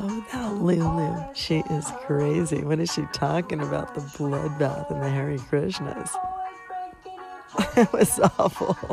Oh, that Lulu. She is crazy. What is she talking about? The bloodbath and the Hare Krishnas. it was awful.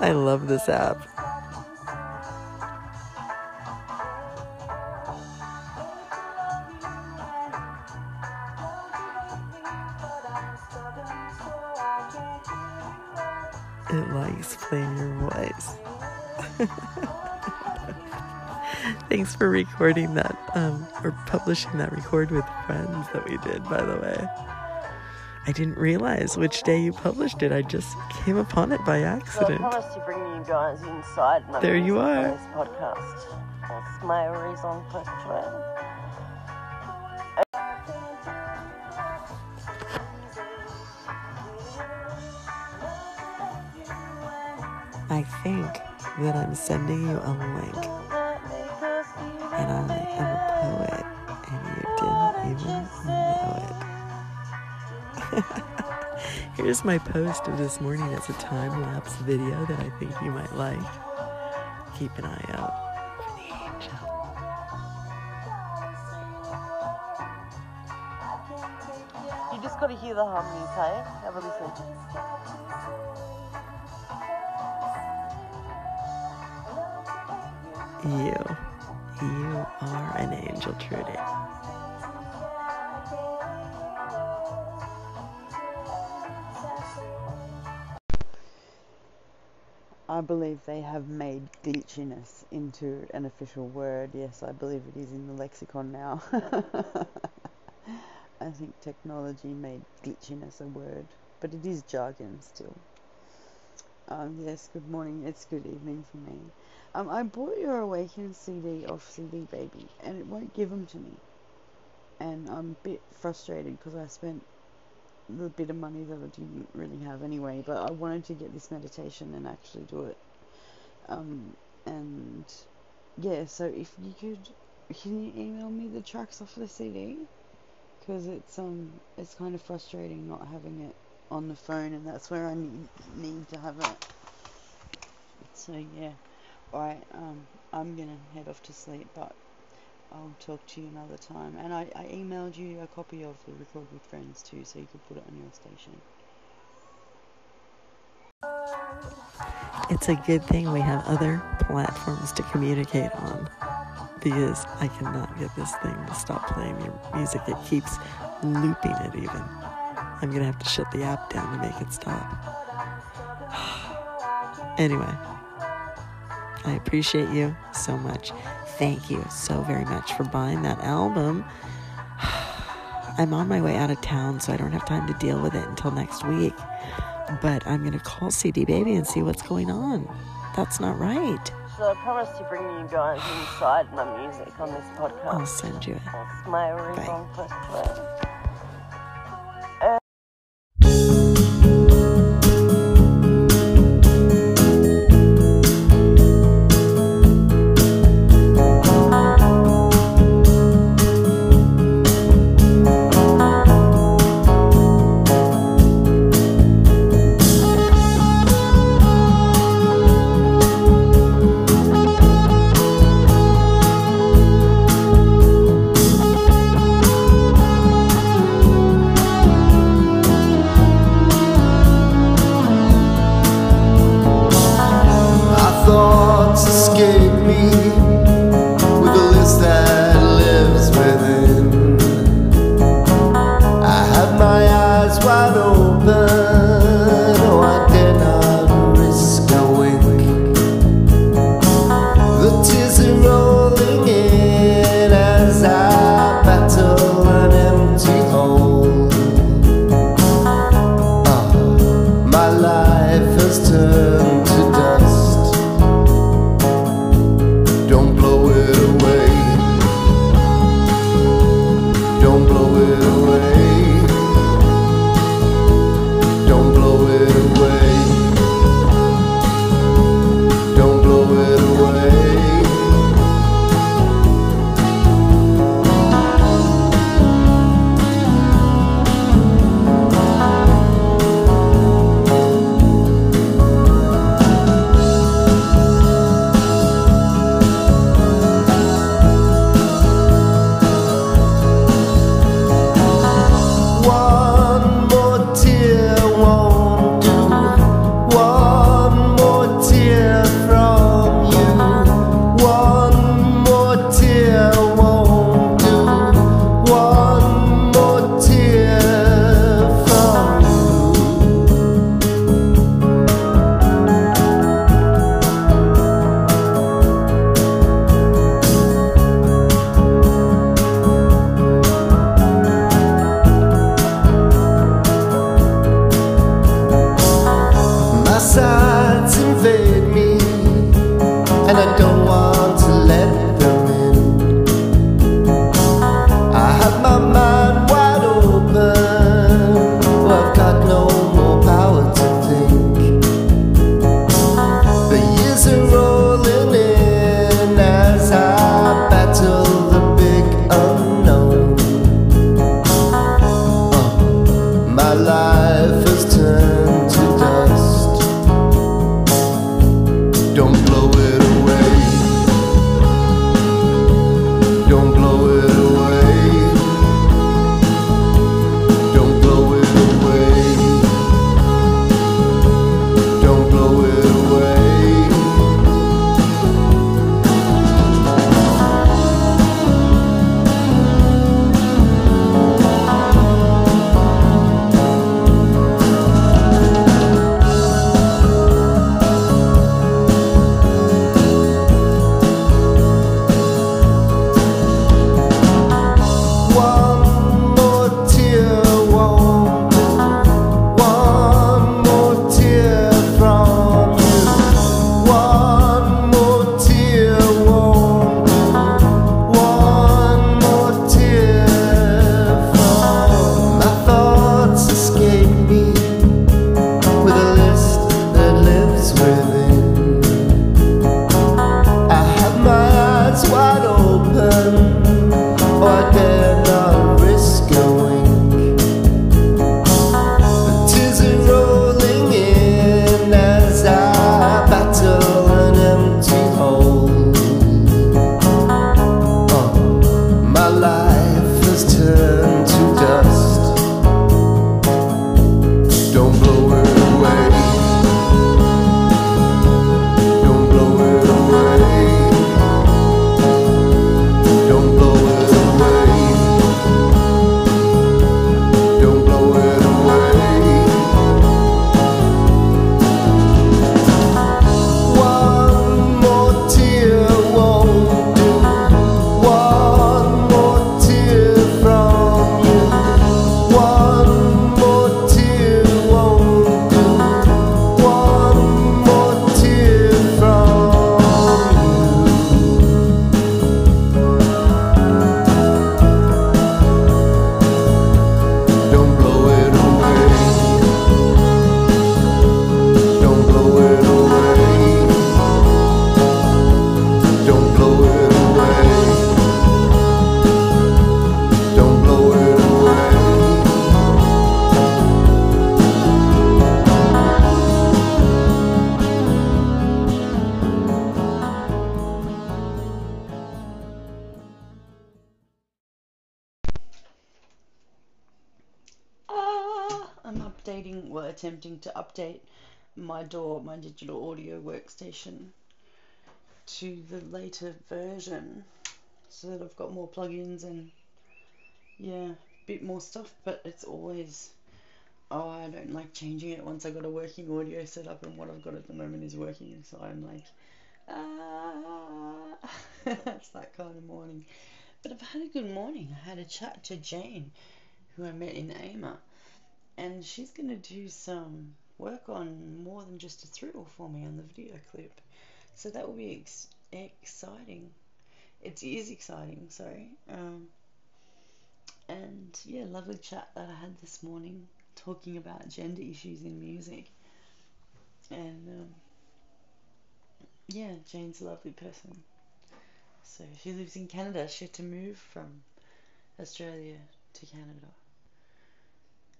I love this app. Thanks for recording that, um, or publishing that record with friends that we did, by the way. I didn't realize which day you published it. I just came upon it by So I accident. promised to bring you guys inside my There you are. this podcast. That's my reason for joining. I think that I'm sending you a link, Here's my post of this morning. It's a time lapse video that I think you might like. Keep an eye out for the angel. You just got to hear the harmonies, hey? Have a listen. You, you are an angel, Trudy. Believe they have made glitchiness into an official word. Yes, I believe it is in the lexicon now. I think technology made glitchiness a word, but it is jargon still. Um, yes, good morning. It's good evening for me. Um, I bought your Awaken CD off CD Baby, and it won't give them to me. and I'm a bit frustrated because I spent the bit of money that I didn't really have anyway. But I wanted to get this meditation and actually do it. Um, and yeah, so if you could, can you email me the tracks off the CD? Because it's um, it's kind of frustrating not having it on the phone, and that's where I need need to have it. So yeah, alright. Um, I'm gonna head off to sleep, but I'll talk to you another time. And I, I emailed you a copy of the Record with Friends too, so you could put it on your station. It's a good thing we have other platforms to communicate on because I cannot get this thing to stop playing your music. It keeps looping it even. I'm gonna have to shut the app down to make it stop. anyway, I appreciate you so much. Thank you so very much for buying that album. I'm on my way out of town, so I don't have time to deal with it until next week. But I'm going to call CD Baby and see what's going on. That's not right. So I promise to bring you guys inside my music on this podcast. I'll send you it. That's my original to update my DAW, my digital audio workstation to the later version so that I've got more plugins and yeah, a bit more stuff, but it's always oh, I don't like changing it once I got a working audio set up and what I've got at the moment is working, so I'm like ah, that's that kind of morning. But I've had a good morning. I had a chat to Jane, who I met in AMA, and she's to do some work on more than just a thrill for me on the video clip. So that will be ex- exciting. It is exciting, sorry. Um, and yeah, lovely chat that I had this morning talking about gender issues in music. And um, yeah, Jane's a lovely person. So she lives in Canada. She had to move from Australia to Canada.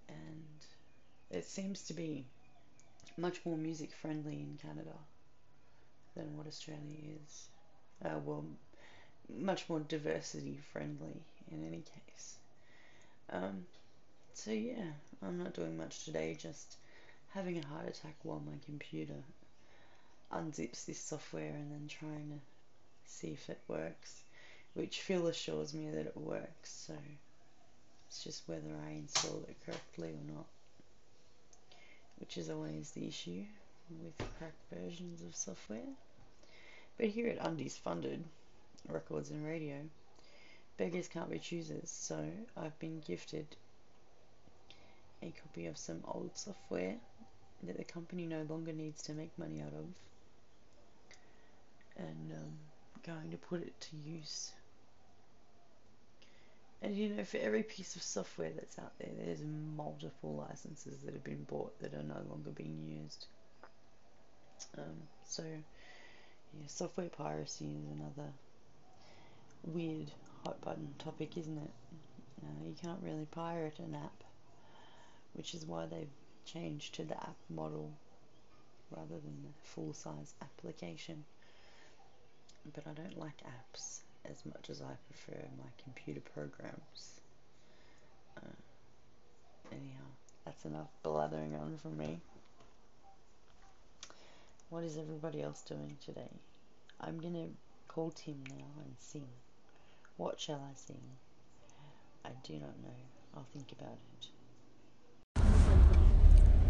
And it seems to be much more music friendly in Canada than what Australia is. Uh, well, much more diversity friendly in any case. Um, so yeah, I'm not doing much today, just having a heart attack while my computer unzips this software and then trying to see if it works, which Phil assures me that it works, so it's just whether I install it correctly or not, which is always the issue with cracked versions of software. But here at Undies Funded Records and Radio, beggars can't be choosers, so I've been gifted a copy of some old software that the company no longer needs to make money out of, and um, going to put it to use. And you know, for every piece of software that's out there, there's multiple licenses that have been bought that are no longer being used. Um, so, yeah, software piracy is another weird hot button topic, isn't it? Uh, you can't really pirate an app, which is why they've changed to the app model rather than the full size application. But I don't like apps as much as I prefer my computer programs. Uh, anyhow, that's enough blathering on from me. What is everybody else doing today? I'm gonna call Tim now and sing. What shall I sing? I do not know. I'll think about it.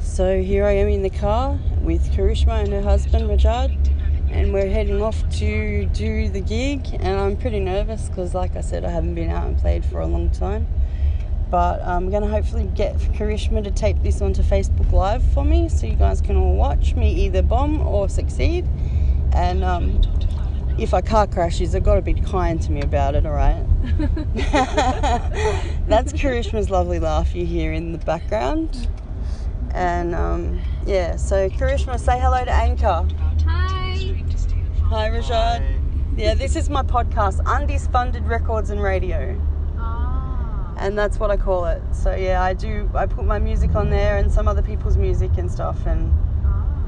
So here I am in the car with Karishma and her husband Rajad, and we're heading off to do the gig. And I'm pretty nervous because, like I said, I haven't been out and played for a long time. But I'm gonna hopefully get Karishma to tape this onto Facebook Live for me, so you guys can all watch me either bomb or succeed. And um, if I car crashes, they've got to be kind to me about it, alright? That's Karishma's lovely laugh you hear in the background. And um, yeah, so Karishma, say hello to Anchor. Hi. Hi, Rajad. Yeah, this is my podcast, Undies Funded Records and Radio. Ah. And that's what I call it. So yeah, I do, I put my music on there and some other people's music and stuff. And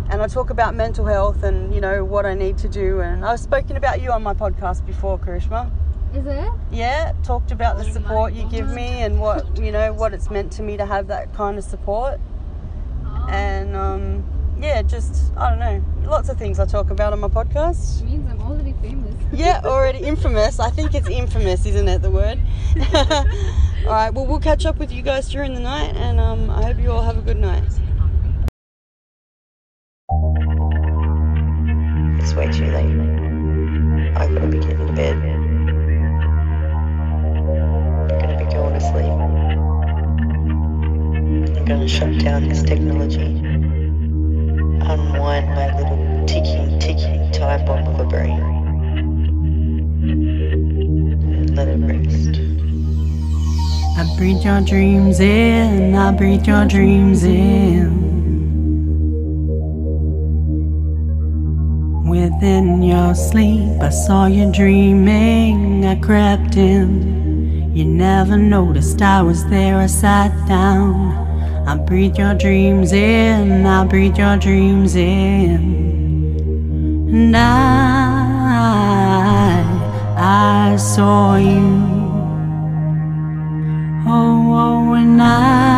and I talk about mental health and you know what I need to do. And I've spoken about you on my podcast before, Karishma. Is it? Yeah, talked about the support you give me and what you know what it's meant to me to have that kind of support. And um, yeah, just I don't know, lots of things I talk about on my podcast. It means I'm already famous. Yeah, already infamous. I think it's infamous, isn't it? The word. all right. Well, we'll catch up with you guys during the night, and um, I hope you all have a good night. It's way too late. I gotta be getting to bed. I'm gonna be going to sleep. I'm gonna shut down this technology. Unwind my little ticking, ticking time bomb of a brain. Let it rest. I breathe your dreams in, I breathe your dreams in. Within your sleep, I saw you dreaming, I crept in. You never noticed I was there, I sat down. I breathe your dreams in, I breathe your dreams in. And I, I saw you. Oh, oh, and I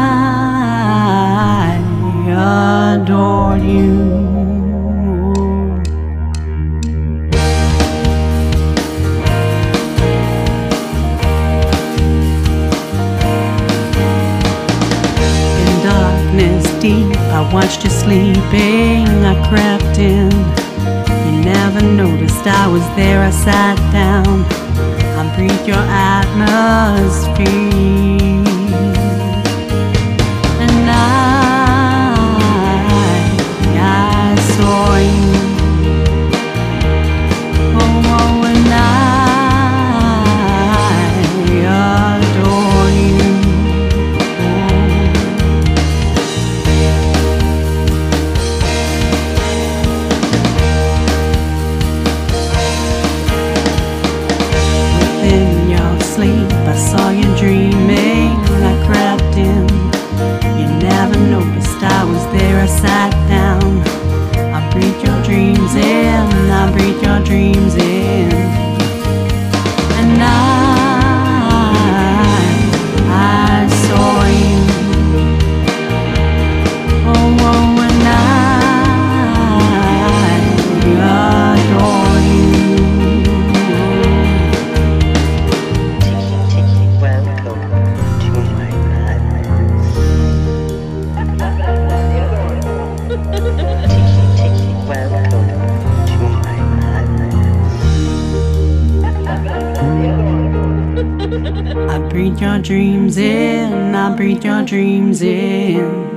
your dreams in, I breathe your dreams in.